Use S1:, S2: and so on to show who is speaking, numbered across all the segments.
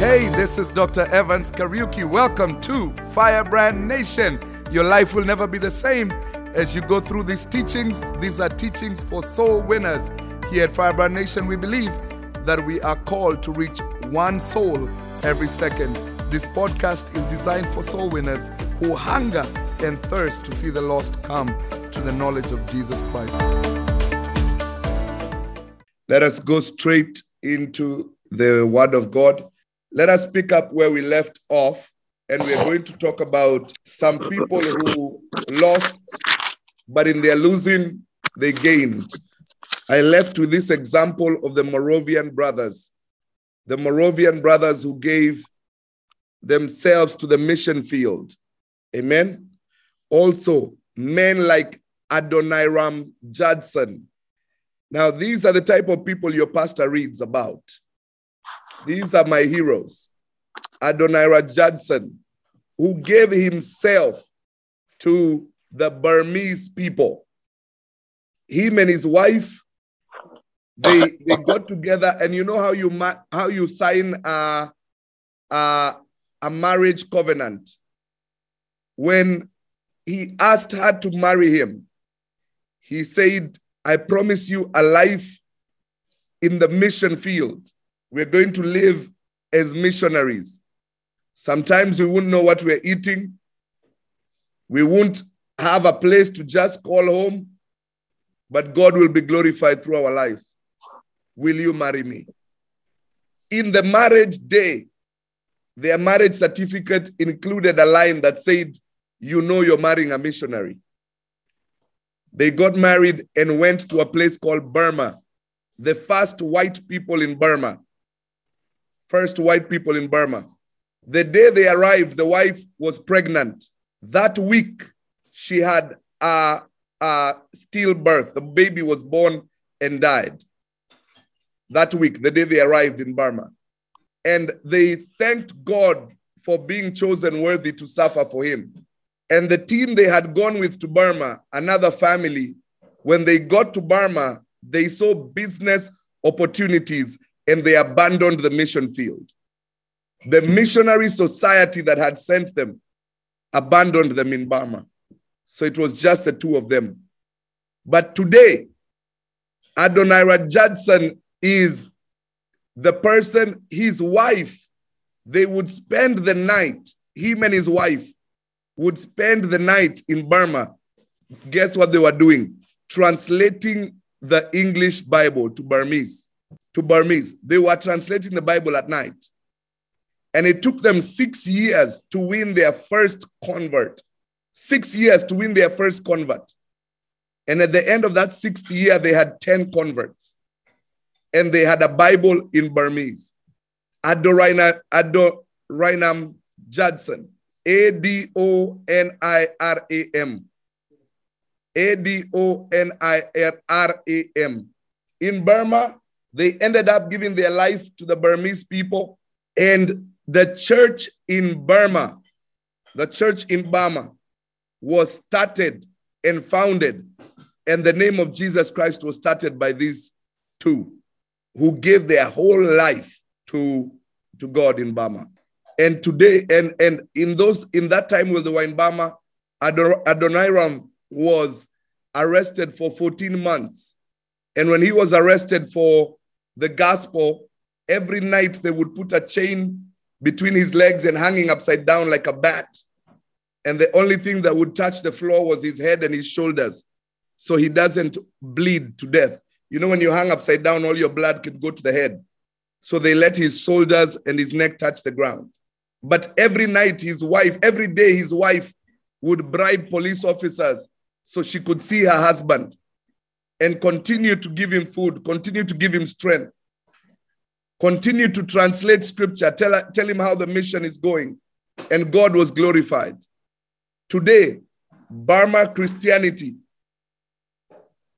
S1: Hey, this is Dr. Evans Kariuki. Welcome to Firebrand Nation. Your life will never be the same as you go through these teachings. These are teachings for soul winners. Here at Firebrand Nation, we believe that we are called to reach one soul every second. This podcast is designed for soul winners who hunger and thirst to see the lost come to the knowledge of Jesus Christ. Let us go straight into the Word of God. Let us pick up where we left off, and we're going to talk about some people who lost, but in their losing, they gained. I left with this example of the Moravian brothers, the Moravian brothers who gave themselves to the mission field. Amen. Also, men like Adoniram Judson. Now, these are the type of people your pastor reads about. These are my heroes. Adoniram Judson, who gave himself to the Burmese people. Him and his wife, they, they got together, and you know how you how you sign a, a, a marriage covenant. When he asked her to marry him, he said, I promise you a life in the mission field. We're going to live as missionaries. Sometimes we won't know what we're eating. We won't have a place to just call home, but God will be glorified through our life. Will you marry me? In the marriage day, their marriage certificate included a line that said, You know you're marrying a missionary. They got married and went to a place called Burma, the first white people in Burma. First white people in Burma. The day they arrived, the wife was pregnant. That week, she had a, a stillbirth. The baby was born and died. That week, the day they arrived in Burma. And they thanked God for being chosen worthy to suffer for him. And the team they had gone with to Burma, another family, when they got to Burma, they saw business opportunities and they abandoned the mission field. The missionary society that had sent them abandoned them in Burma. So it was just the two of them. But today, Adoniram Judson is the person, his wife, they would spend the night, him and his wife would spend the night in Burma. Guess what they were doing? Translating the English Bible to Burmese. To Burmese. They were translating the Bible at night. And it took them six years to win their first convert. Six years to win their first convert. And at the end of that sixth year, they had 10 converts. And they had a Bible in Burmese. Adoniram Adoniram Judson. A D O N I R A M. A D O N I R A M. In Burma, they ended up giving their life to the Burmese people. And the church in Burma, the church in Burma, was started and founded. And the name of Jesus Christ was started by these two who gave their whole life to, to God in Burma. And today, and, and in those in that time when they were in Burma, Adoniram was arrested for 14 months. And when he was arrested for the gospel, every night they would put a chain between his legs and hanging upside down like a bat. And the only thing that would touch the floor was his head and his shoulders. So he doesn't bleed to death. You know, when you hang upside down, all your blood could go to the head. So they let his shoulders and his neck touch the ground. But every night, his wife, every day, his wife would bribe police officers so she could see her husband and continue to give him food, continue to give him strength, continue to translate scripture, tell, tell him how the mission is going. And God was glorified. Today, Burma Christianity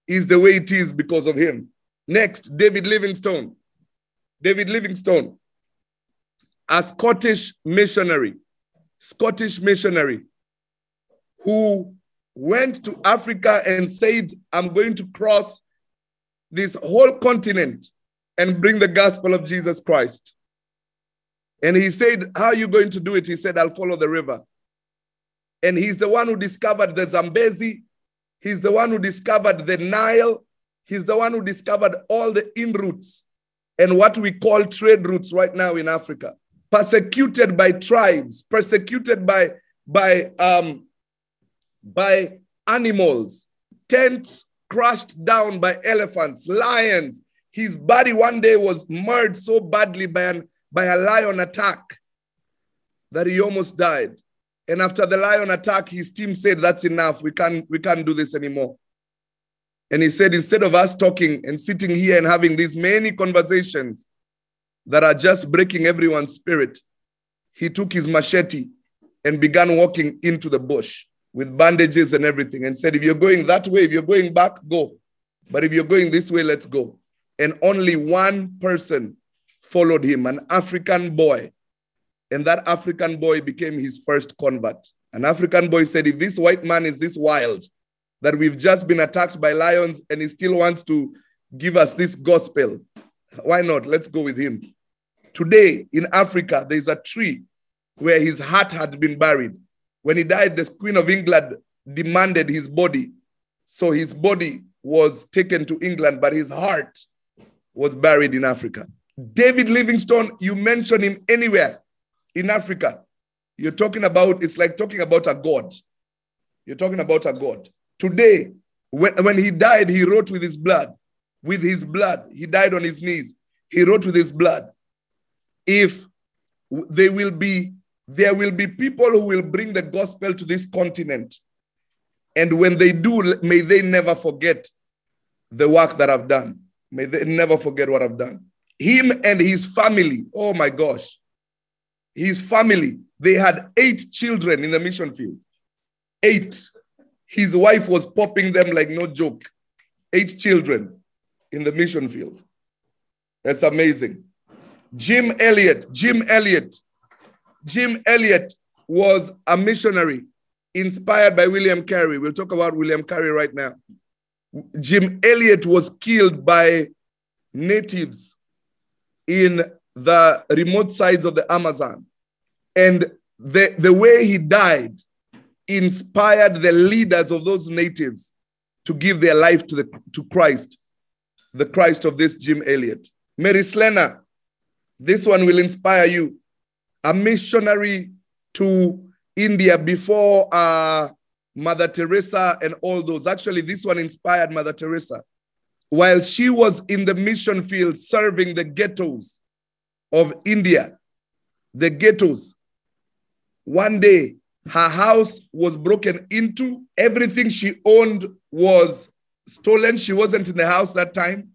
S1: is the way it is because of him. Next, David Livingstone. David Livingstone a Scottish missionary, Scottish missionary, who went to Africa and said, I'm going to cross this whole continent and bring the gospel of Jesus Christ. And he said, How are you going to do it? He said, I'll follow the river. And he's the one who discovered the Zambezi. He's the one who discovered the Nile. He's the one who discovered all the in routes and what we call trade routes right now in Africa. Persecuted by tribes, persecuted by, by, um, by animals, tents crushed down by elephants, lions. His body one day was marred so badly by, an, by a lion attack that he almost died. And after the lion attack, his team said, That's enough. We can't, we can't do this anymore. And he said, Instead of us talking and sitting here and having these many conversations that are just breaking everyone's spirit, he took his machete and began walking into the bush with bandages and everything and said, If you're going that way, if you're going back, go. But if you're going this way, let's go. And only one person followed him, an African boy. And that African boy became his first convert. An African boy said, If this white man is this wild, that we've just been attacked by lions and he still wants to give us this gospel, why not? Let's go with him. Today in Africa, there's a tree where his heart had been buried. When he died, the Queen of England demanded his body. So his body was taken to England, but his heart was buried in Africa. David Livingstone, you mention him anywhere in Africa. You're talking about, it's like talking about a God. You're talking about a God. Today, when, when he died, he wrote with his blood. With his blood, he died on his knees. He wrote with his blood. If they will be there will be people who will bring the gospel to this continent. And when they do, may they never forget the work that I've done. May they never forget what I've done. Him and his family, oh my gosh, his family, they had eight children in the mission field. Eight. His wife was popping them like no joke. Eight children in the mission field. That's amazing. Jim Elliot, Jim Elliot, Jim Elliot was a missionary inspired by William Carey. We'll talk about William Carey right now. Jim Elliot was killed by natives in the remote sides of the Amazon. And the, the way he died inspired the leaders of those natives to give their life to, the, to Christ, the Christ of this Jim Elliot. Mary Slessor, this one will inspire you a missionary to India before uh, Mother Teresa and all those. Actually, this one inspired Mother Teresa. While she was in the mission field serving the ghettos of India, the ghettos, one day her house was broken into. Everything she owned was stolen. She wasn't in the house that time.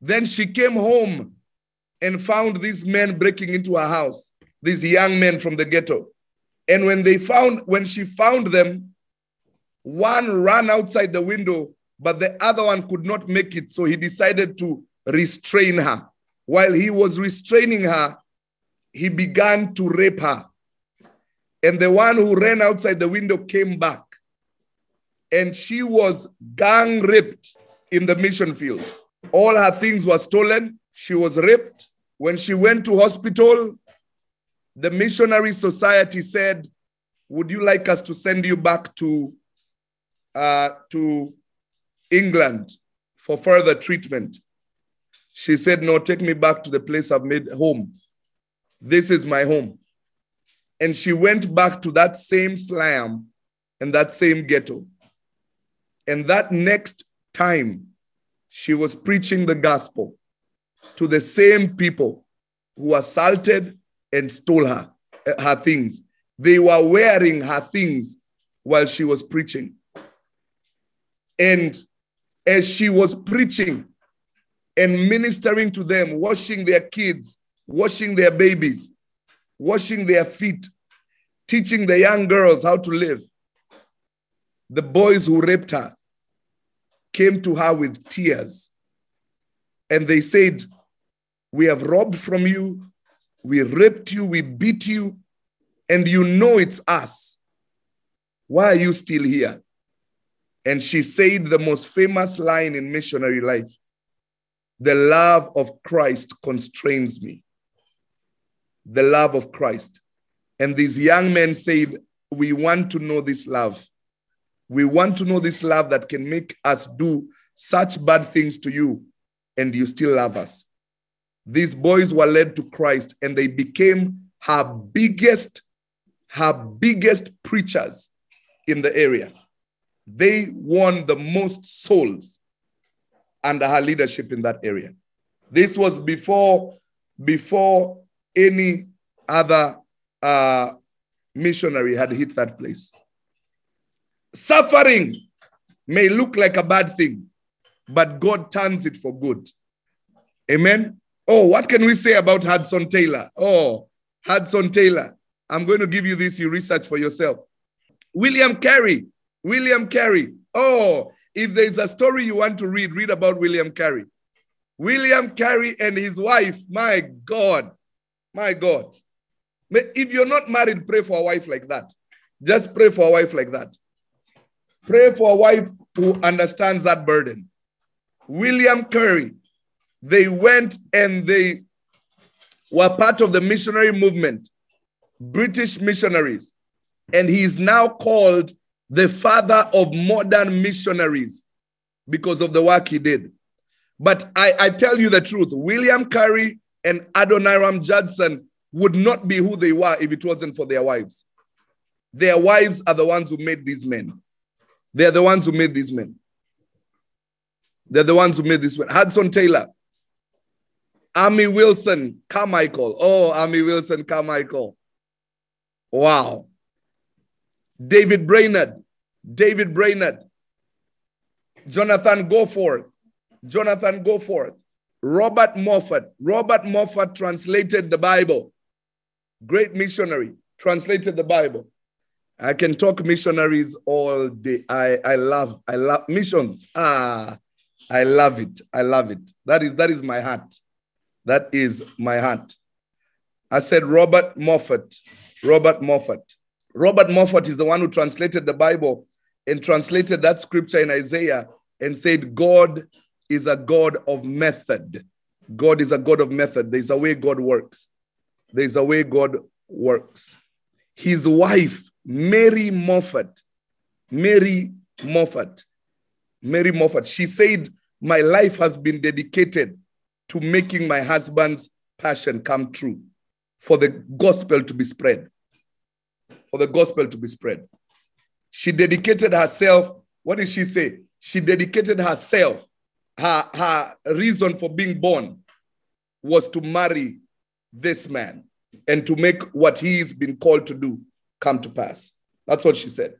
S1: Then she came home and found these men breaking into her house these young men from the ghetto. And when they found, when she found them, one ran outside the window, but the other one could not make it. So he decided to restrain her. While he was restraining her, he began to rape her. And the one who ran outside the window came back. And she was gang raped in the mission field. All her things were stolen. She was raped. When she went to hospital, the missionary society said, Would you like us to send you back to, uh, to England for further treatment? She said, No, take me back to the place I've made home. This is my home. And she went back to that same slum and that same ghetto. And that next time, she was preaching the gospel to the same people who assaulted and stole her, her things. They were wearing her things while she was preaching. And as she was preaching and ministering to them, washing their kids, washing their babies, washing their feet, teaching the young girls how to live, the boys who raped her came to her with tears. And they said, We have robbed from you, we raped you, we beat you, and you know it's us. Why are you still here? And she said the most famous line in missionary life The love of Christ constrains me. the love of Christ. And these young men said, We want to know this love. We want to know this love that can make us do such bad things to you, and you still love us. These boys were led to Christ, and they became her biggest, her biggest preachers in the area. They won the most souls under her leadership in that area. This was before, before any other uh, missionary had hit that place. Suffering may look like a bad thing, but God turns it for good. Amen. Oh, what can we say about Hudson Taylor? Oh, Hudson Taylor. I'm going to give you this, you research for yourself. William Carey. William Carey. Oh, if there's a story you want to read, read about William Carey. William Carey and his wife. My God. My God. If you're not married, pray for a wife like that. Just pray for a wife like that. Pray for a wife who understands that burden. William Carey, they went and they were part of the missionary movement, British missionaries. And he is now called the father of modern missionaries because of the work he did. But I, I tell you the truth William Carey and Adoniram Judson would not be who they were if it wasn't for their wives. Their wives are the ones who made these men. They're the ones who made these men. They're the ones who made this men. Hudson Taylor, Amy Wilson Carmichael. Oh, Amy Wilson Carmichael. Wow. David Brainerd, David Brainerd, Jonathan Goforth, Jonathan Goforth, Robert Moffat. Robert Moffat translated the Bible. Great missionary, translated the Bible. I can talk missionaries all day. I, I love, I love missions. Ah, I love it. I love it. That is that is my heart. That is my heart. I said Robert Moffat. Robert Moffat. Robert Moffat is the one who translated the Bible and translated that scripture in Isaiah and said, God is a God of method. God is a God of method. There's a way God works. There's a way God works. His wife, Mary Moffat, Mary Moffat, Mary Moffat, she said, My life has been dedicated to making my husband's passion come true, for the gospel to be spread for the gospel to be spread. She dedicated herself. What did she say? She dedicated herself. Her, her reason for being born was to marry this man and to make what he's been called to do come to pass. That's what she said.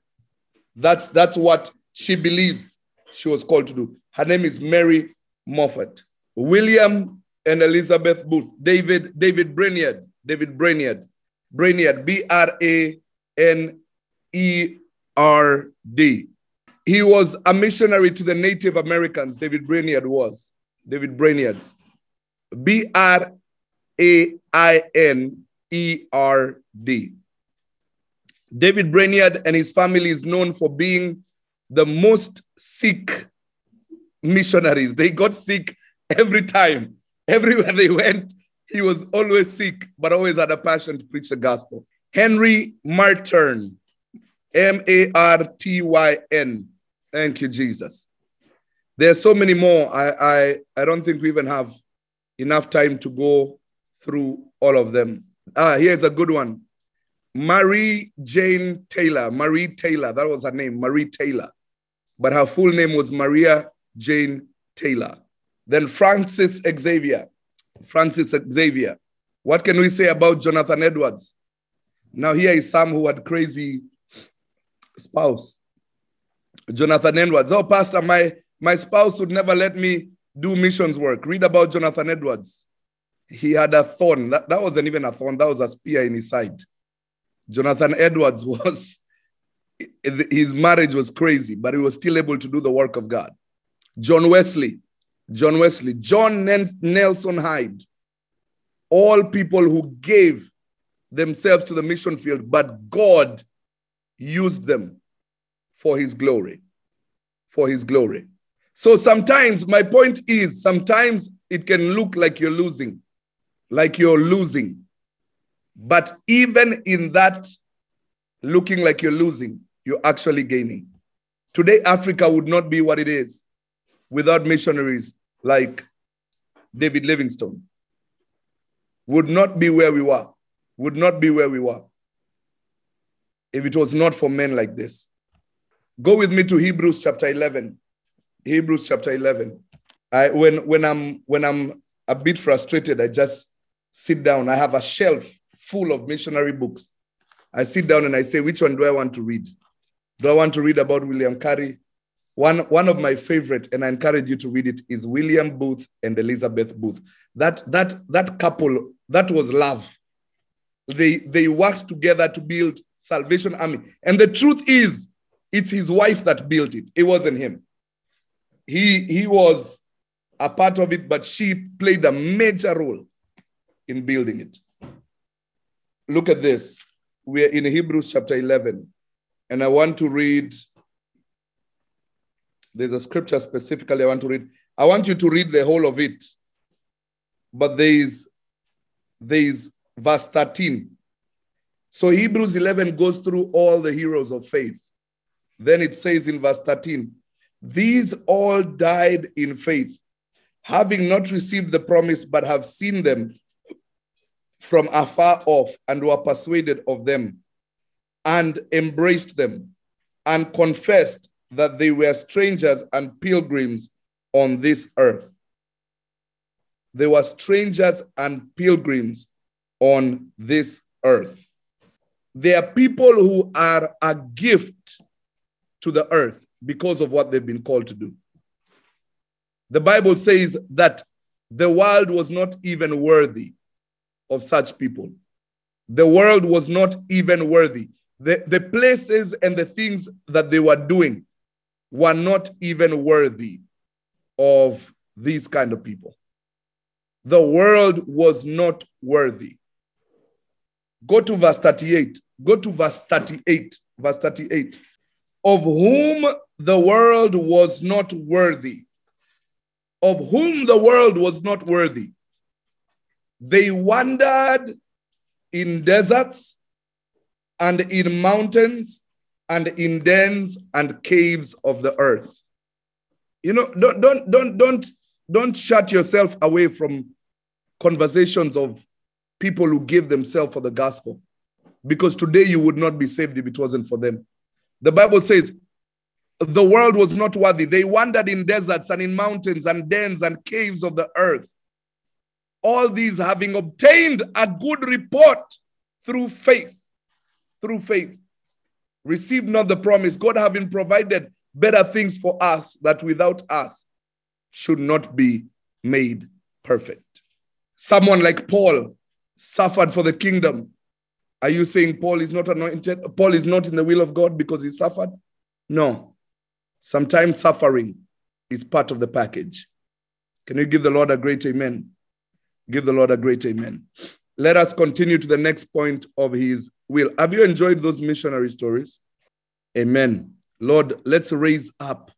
S1: That's, that's what she believes she was called to do. Her name is Mary Moffat. William and Elizabeth Booth. David, David Brainerd. David Brainerd. Brainerd, B R A N E R D. He was a missionary to the Native Americans, David Brainerd was. David Brainerd's. B R A I N E R D. David Brainerd and his family is known for being the most sick missionaries. They got sick every time. Everywhere they went, he was always sick, but always had a passion to preach the gospel. Henry Martyn, M A R T Y N. Thank you, Jesus. There's so many more. I, I, I don't think we even have enough time to go through all of them. Ah, here's a good one. Marie Jane Taylor. Marie Taylor. That was her name, Marie Taylor. But her full name was Maria Jane Taylor. Then Francis Xavier. Francis Xavier. What can we say about Jonathan Edwards? Now here is some who had crazy spouse. Jonathan Edwards. Oh, Pastor, my, my spouse would never let me do missions work. Read about Jonathan Edwards. He had a thorn. That, that wasn't even a thorn, that was a spear in his side. Jonathan Edwards was, his marriage was crazy, but he was still able to do the work of God. John Wesley, John Wesley, John Nelson Hyde, all people who gave themselves to the mission field, but God used them for his glory. For his glory. So sometimes, my point is, sometimes it can look like you're losing, like you're losing. But even in that, looking like you're losing, you're actually gaining. Today, Africa would not be what it is without missionaries like David Livingstone. Would not be where we were. Would not be where we were if it was not for men like this. Go with me to Hebrews chapter 11. Hebrews chapter 11. I, when, when, I'm, when I'm a bit frustrated, I just sit down. I have a shelf full of missionary books. I sit down and I say, which one do I want to read? Do I want to read about William Carey? One, one of my favorite, and I encourage you to read it, is William Booth and Elizabeth Booth. That, that, that couple, that was love. They, they worked together to build Salvation Army. And the truth is, it's his wife that built it. It wasn't him. He, he was a part of it, but she played a major role in building it. Look at this. We're in Hebrews chapter 11, and I want to read. There's a scripture specifically I want to read. I want you to read the whole of it, but there's there's verse 13. So Hebrews 11 goes through all the heroes of faith. Then it says in verse 13, these all died in faith, having not received the promise, but have seen them from afar off and were persuaded of them and embraced them and confessed that they were strangers and pilgrims on this earth. They were strangers and pilgrims on this earth. They are people who are a gift to the earth because of what they've been called to do. The Bible says that the world was not even worthy of such people. The world was not even worthy. The, the places and the things that they were doing were not even worthy of these kind of people. The world was not worthy. Go to verse 38. Go to verse 38. Verse 38. Of whom the world was not worthy. Of whom the world was not worthy. They wandered in deserts and in mountains and in dens and caves of the earth. You know, don't don't don't don't don't shut yourself away from conversations of people who give themselves for the gospel. Because today you would not be saved if it wasn't for them. The Bible says the world was not worthy. They wandered in deserts and in mountains and dens and caves of the earth all these having obtained a good report through faith, through faith, received not the promise, God having provided better things for us that without us should not be made perfect. Someone like Paul suffered for the kingdom. Are you saying Paul is not anointed? Paul is not in the will of God because he suffered? No. Sometimes suffering is part of the package. Can you give the Lord a great amen? Give the Lord a great amen. Let us continue to the next point of his will. Have you enjoyed those missionary stories? Amen. Lord, let's raise up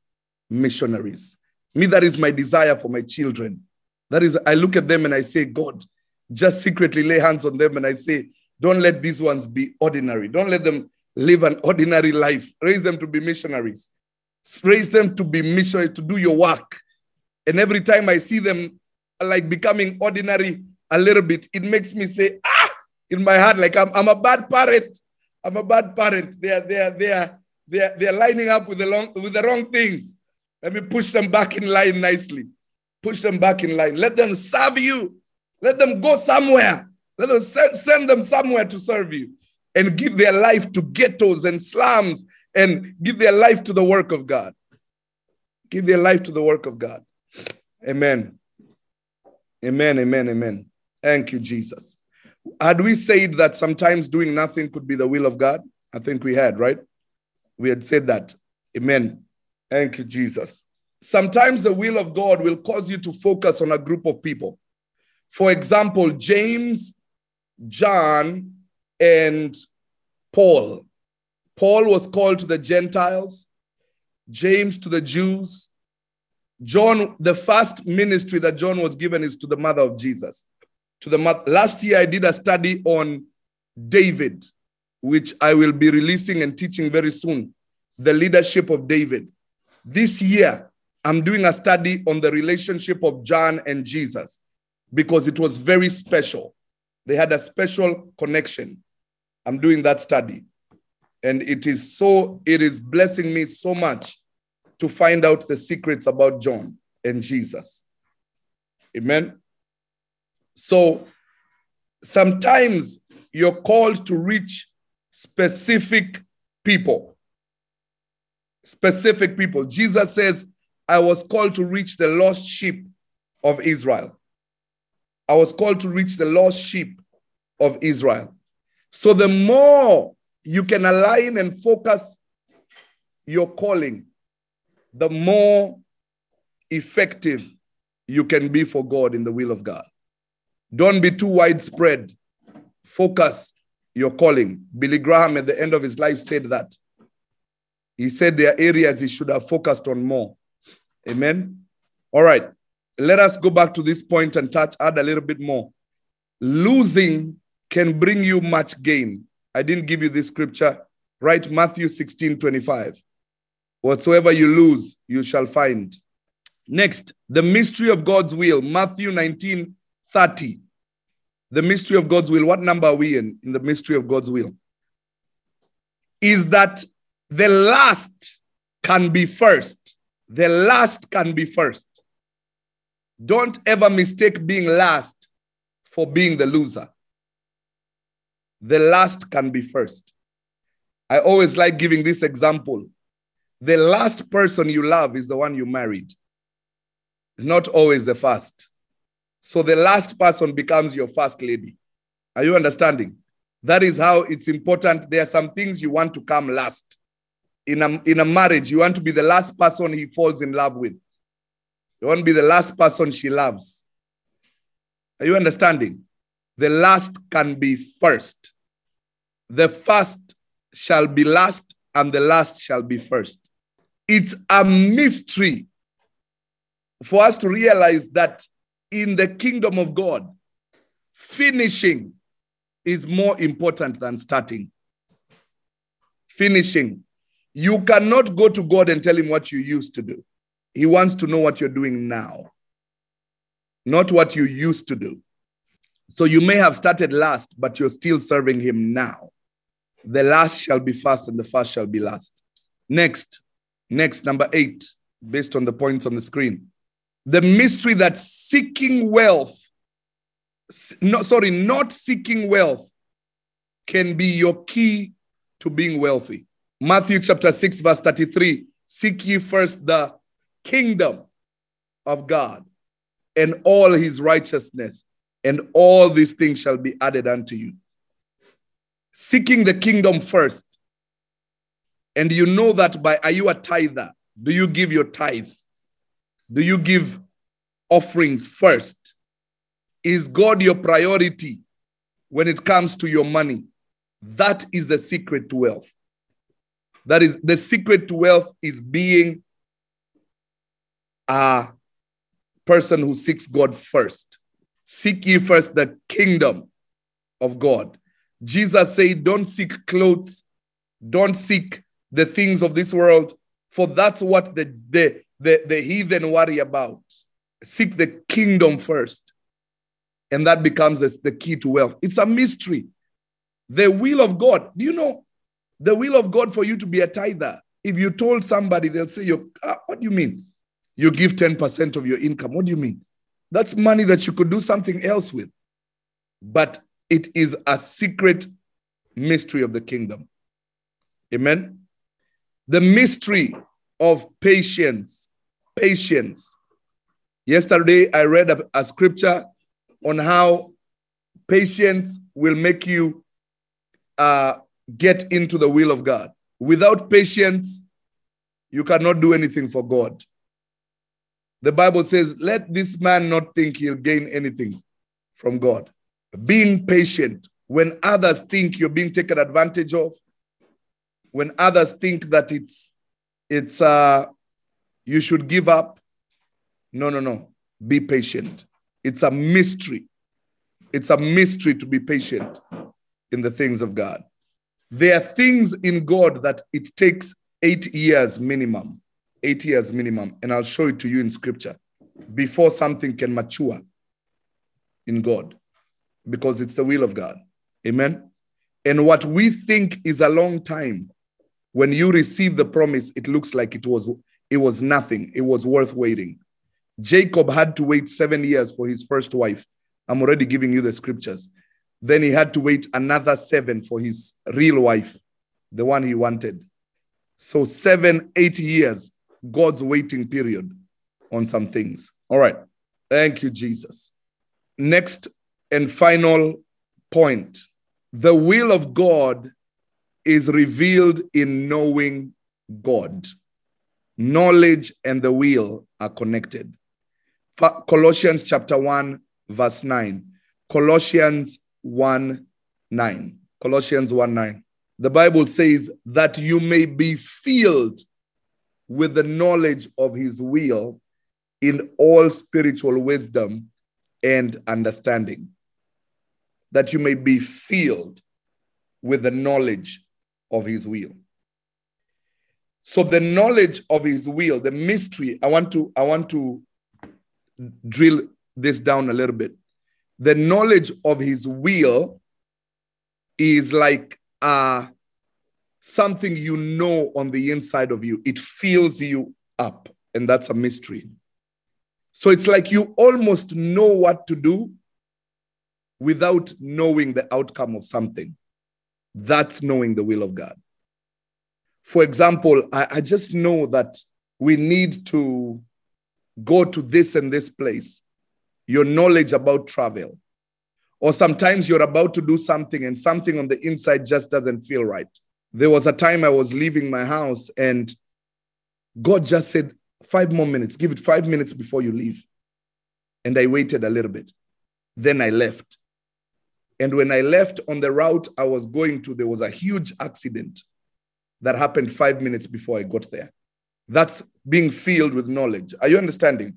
S1: missionaries. Me, that is my desire for my children. That is, I look at them and I say, God, just secretly lay hands on them and I say, don't let these ones be ordinary. Don't let them live an ordinary life. Raise them to be missionaries. Raise them to be missionaries, to do your work. And every time I see them like becoming ordinary a little bit, it makes me say, ah, in my heart, like I'm, I'm a bad parent. I'm a bad parent. They are, they are, they are, they are, they are lining up with the, long, with the wrong things. Let me push them back in line nicely. Push them back in line. Let them serve you. Let them go somewhere. Let them send, send them somewhere to serve you and give their life to ghettos and slums and give their life to the work of God. Give their life to the work of God. Amen. Amen, amen, amen. Thank you, Jesus. Had we said that sometimes doing nothing could be the will of God? I think we had, right? We had said that. Amen. Thank you, Jesus. Sometimes the will of God will cause you to focus on a group of people. For example, James, John, and Paul. Paul was called to the Gentiles, James to the Jews, John, the first ministry that John was given is to the mother of Jesus. To the mother. Last year, I did a study on David, which I will be releasing and teaching very soon, the leadership of David. This year, I'm doing a study on the relationship of John and Jesus because it was very special. They had a special connection. I'm doing that study. And it is so, it is blessing me so much to find out the secrets about John and Jesus. Amen. So sometimes you're called to reach specific people. Specific people. Jesus says, I was called to reach the lost sheep of Israel. I was called to reach the lost sheep of Israel. So the more you can align and focus your calling, the more effective you can be for God in the will of God. Don't be too widespread. Focus your calling. Billy Graham, at the end of his life, said that. He said there are areas he should have focused on more. Amen. All right. Let us go back to this point and touch, add a little bit more. Losing can bring you much gain. I didn't give you this scripture. Right, Matthew 16 25. Whatsoever you lose, you shall find. Next, the mystery of God's will, Matthew 19 30. The mystery of God's will. What number are we in? In the mystery of God's will? Is that the last can be first. The last can be first. Don't ever mistake being last for being the loser. The last can be first. I always like giving this example. The last person you love is the one you married, not always the first. So the last person becomes your first lady. Are you understanding? That is how it's important. There are some things you want to come last. In a, in a marriage, you want to be the last person he falls in love with. You want to be the last person she loves. Are you understanding? The last can be first. The first shall be last, and the last shall be first. It's a mystery for us to realize that in the kingdom of God, finishing is more important than starting. Finishing. You cannot go to God and tell him what you used to do. He wants to know what you're doing now, not what you used to do. So you may have started last, but you're still serving him now. The last shall be first, and the first shall be last. Next, next, number eight, based on the points on the screen. The mystery that seeking wealth, no, sorry, not seeking wealth can be your key to being wealthy. Matthew chapter 6, verse 33 Seek ye first the kingdom of God and all his righteousness, and all these things shall be added unto you. Seeking the kingdom first. And you know that by, are you a tither? Do you give your tithe? Do you give offerings first? Is God your priority when it comes to your money? That is the secret to wealth. That is the secret to wealth is being a person who seeks God first. Seek ye first the kingdom of God. Jesus said, Don't seek clothes, don't seek the things of this world, for that's what the, the, the, the heathen worry about. Seek the kingdom first. And that becomes the key to wealth. It's a mystery. The will of God. Do you know the will of God for you to be a tither? If you told somebody, they'll say, ah, What do you mean? You give 10% of your income. What do you mean? That's money that you could do something else with. But it is a secret mystery of the kingdom. Amen. The mystery of patience. Patience. Yesterday, I read a, a scripture on how patience will make you uh, get into the will of God. Without patience, you cannot do anything for God. The Bible says, Let this man not think he'll gain anything from God. Being patient when others think you're being taken advantage of, when others think that it's it's uh you should give up, no, no, no. Be patient. It's a mystery. It's a mystery to be patient. in the things of God. There are things in God that it takes eight years minimum, eight years minimum, and I'll show it to you in scripture before something can mature in God because it's the will of God. Amen. And what we think is a long time, when you receive the promise, it looks like it was it was nothing. It was worth waiting. Jacob had to wait seven years for his first wife. I'm already giving you the scriptures. Then he had to wait another seven for his real wife, the one he wanted. So, seven, eight years, God's waiting period on some things. All right. Thank you, Jesus. Next and final point the will of God is revealed in knowing God. Knowledge and the will are connected. Colossians chapter 1, verse 9. Colossians 1 9. Colossians 1 9. The Bible says that you may be filled with the knowledge of his will in all spiritual wisdom and understanding. That you may be filled with the knowledge of his will. So the knowledge of his will, the mystery, I want to I want to drill this down a little bit. The knowledge of his will is like uh, something you know on the inside of you. It fills you up, and that's a mystery. So it's like you almost know what to do without knowing the outcome of something. That's knowing the will of God. For example, I, I just know that we need to go to this and this place, your knowledge about travel. Or sometimes you're about to do something and something on the inside just doesn't feel right. There was a time I was leaving my house and God just said, Five more minutes, give it five minutes before you leave. And I waited a little bit. Then I left. And when I left on the route I was going to, there was a huge accident that happened five minutes before I got there. That's being filled with knowledge. Are you understanding?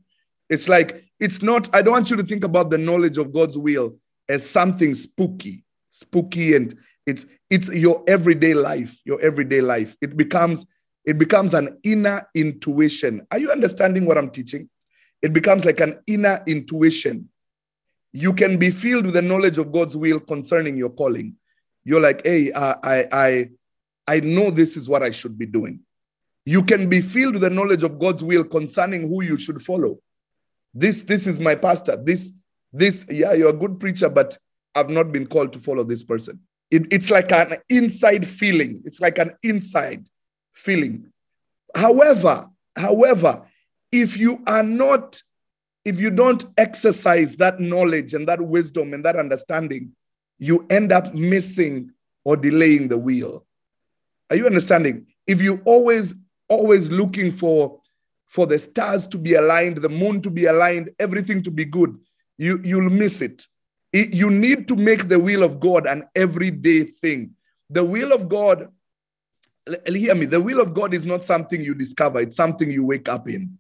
S1: It's like, it's not, I don't want you to think about the knowledge of God's will as something spooky, spooky, and it's it's your everyday life, your everyday life. It becomes it becomes an inner intuition. Are you understanding what I'm teaching? It becomes like an inner intuition. You can be filled with the knowledge of God's will concerning your calling. You're like, hey, uh, I I I know this is what I should be doing. You can be filled with the knowledge of God's will concerning who you should follow. This, this is my pastor. This, this, yeah, you're a good preacher, but I've not been called to follow this person. It, it's like an inside feeling. It's like an inside feeling. However, however, if you are not, if you don't exercise that knowledge and that wisdom and that understanding, you end up missing or delaying the will. Are you understanding? If you always always looking for for the stars to be aligned, the moon to be aligned, everything to be good, you, you'll miss it. it. You need to make the will of God an everyday thing. The will of God, hear me, the will of God is not something you discover, it's something you wake up in.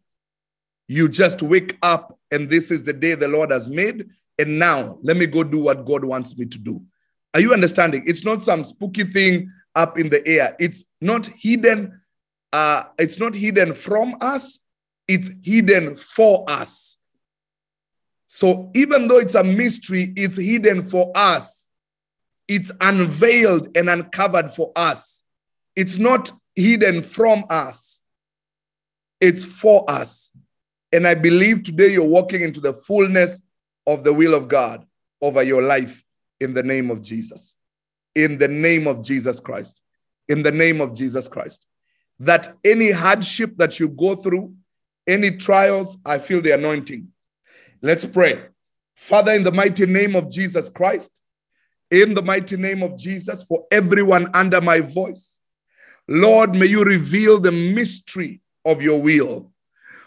S1: You just wake up, and this is the day the Lord has made. And now let me go do what God wants me to do. Are you understanding? It's not some spooky thing up in the air, it's not hidden uh, it's not hidden from us, it's hidden for us. So even though it's a mystery, it's hidden for us. It's unveiled and uncovered for us. It's not hidden from us, it's for us. And I believe today you're walking into the fullness of the will of God over your life in the name of Jesus. In the name of Jesus Christ. In the name of Jesus Christ that any hardship that you go through, any trials, I feel the anointing. Let's pray. Father, in the mighty name of Jesus Christ, in the mighty name of Jesus, for everyone under my voice, Lord, may you reveal the mystery of your will.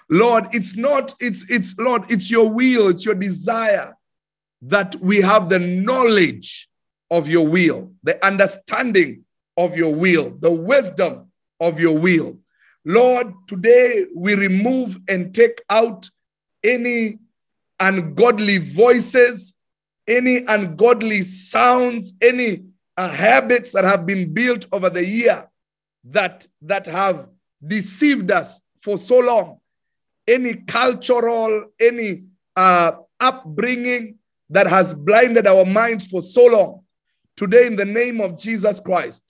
S1: Lord, it's not, it's, it's, Lord, it's your will, it's your desire that we have the knowledge of your will, the understanding of your will, the wisdom of your will. Lord, today we remove and take out any ungodly voices, any ungodly sounds, any uh, habits that have been built over the year that, that have deceived us for so long. Any cultural, any uh, upbringing that has blinded our minds for so long. Today, in the name of Jesus Christ,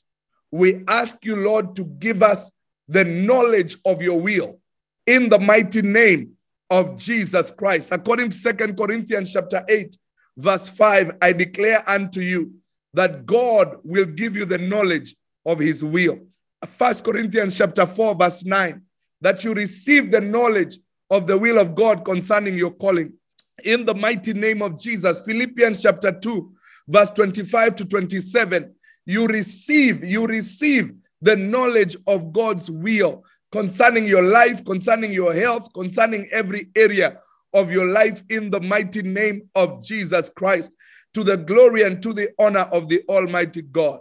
S1: we ask you, Lord, to give us the knowledge of your will in the mighty name of Jesus Christ. According to Second Corinthians chapter 8, verse 5, I declare unto you that God will give you the knowledge of his will. First Corinthians chapter 4, verse 9, that you receive the knowledge of the will of God concerning your calling. In the mighty name of Jesus, Philippians chapter 2, verse 25 to 27, you receive, you receive the knowledge of God's will concerning your life, concerning your health, concerning every area of your life in the mighty name of Jesus Christ, to the glory and to the honor of the Almighty God.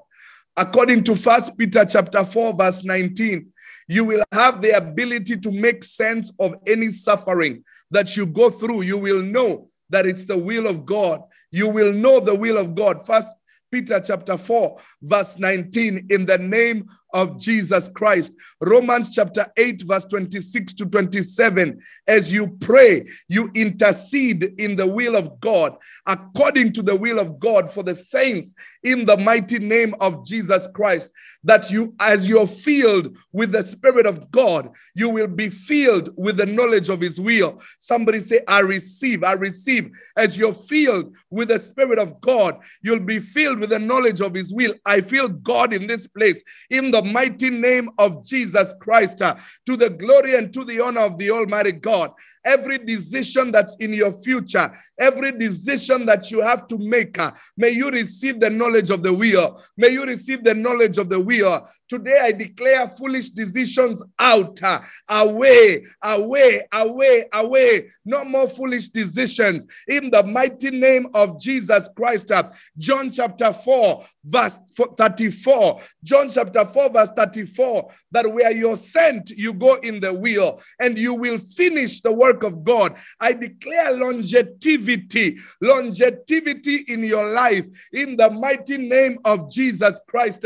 S1: According to First Peter chapter 4, verse 19, you will have the ability to make sense of any suffering that you go through. You will know that it's the will of God. You will know the will of God. First Peter chapter 4, verse 19, in the name of Jesus Christ. Romans chapter 8, verse 26 to 27. As you pray, you intercede in the will of God, according to the will of God for the saints in the mighty name of Jesus Christ. That you, as you're filled with the Spirit of God, you will be filled with the knowledge of His will. Somebody say, I receive, I receive. As you're filled with the Spirit of God, you'll be filled with the knowledge of His will. I feel God in this place in the mighty name of Jesus Christ, uh, to the glory and to the honor of the Almighty God. Every decision that's in your future, every decision that you have to make, uh, may you receive the knowledge of the will. May you receive the knowledge of the will. Today I declare foolish decisions out, uh, away, away, away, away. No more foolish decisions. In the mighty name of Jesus Christ. Uh, John chapter 4, verse 34. John chapter 4, verse 34. That where you're sent, you go in the will and you will finish the work of God. I declare longevity, longevity in your life in the mighty name of Jesus Christ.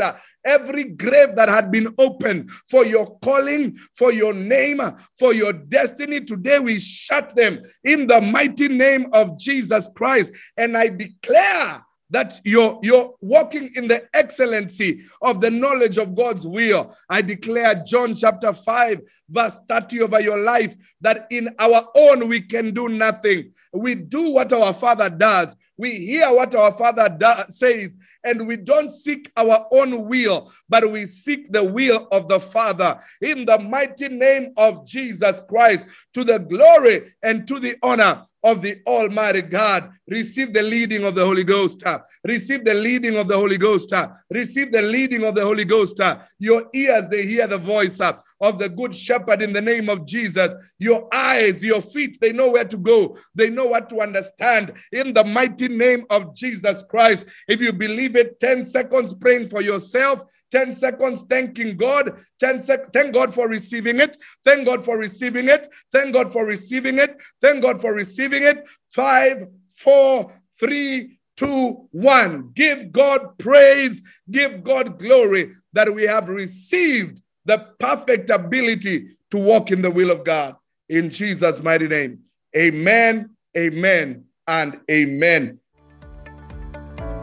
S1: Every grave that had been opened for your calling, for your name, for your destiny, today we shut them in the mighty name of Jesus Christ. And I declare that you're, you're walking in the excellency of the knowledge of God's will. I declare John chapter 5, verse 30 over your life that in our own we can do nothing. We do what our Father does. We hear what our Father do- says, and we don't seek our own will, but we seek the will of the Father. In the mighty name of Jesus Christ, to the glory and to the honor of the Almighty God. Receive the leading of the Holy Ghost. Receive the leading of the Holy Ghost. Receive the leading of the Holy Ghost. Your ears, they hear the voice of the Good Shepherd in the name of Jesus. Your eyes, your feet, they know where to go. They know what to understand in the mighty name of Jesus Christ. If you believe it, 10 seconds praying for yourself, 10 seconds thanking God, 10 sec- thank God for receiving it, thank God for receiving it, thank God for receiving it, thank God for receiving it. Five, four, three, two, one. Give God praise, give God glory that we have received the perfect ability to walk in the will of God. In Jesus' mighty name. Amen, amen, and amen.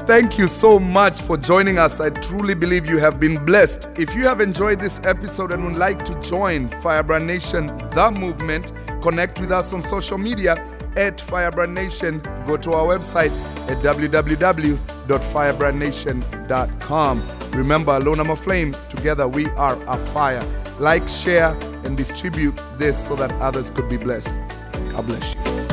S1: Thank you so much for joining us. I truly believe you have been blessed. If you have enjoyed this episode and would like to join Firebrand Nation, the movement, connect with us on social media at Firebrand Nation. Go to our website at www.firebrandnation.com. Remember, alone I'm a flame. Together we are a fire. Like, share, and distribute this so that others could be blessed. God bless you.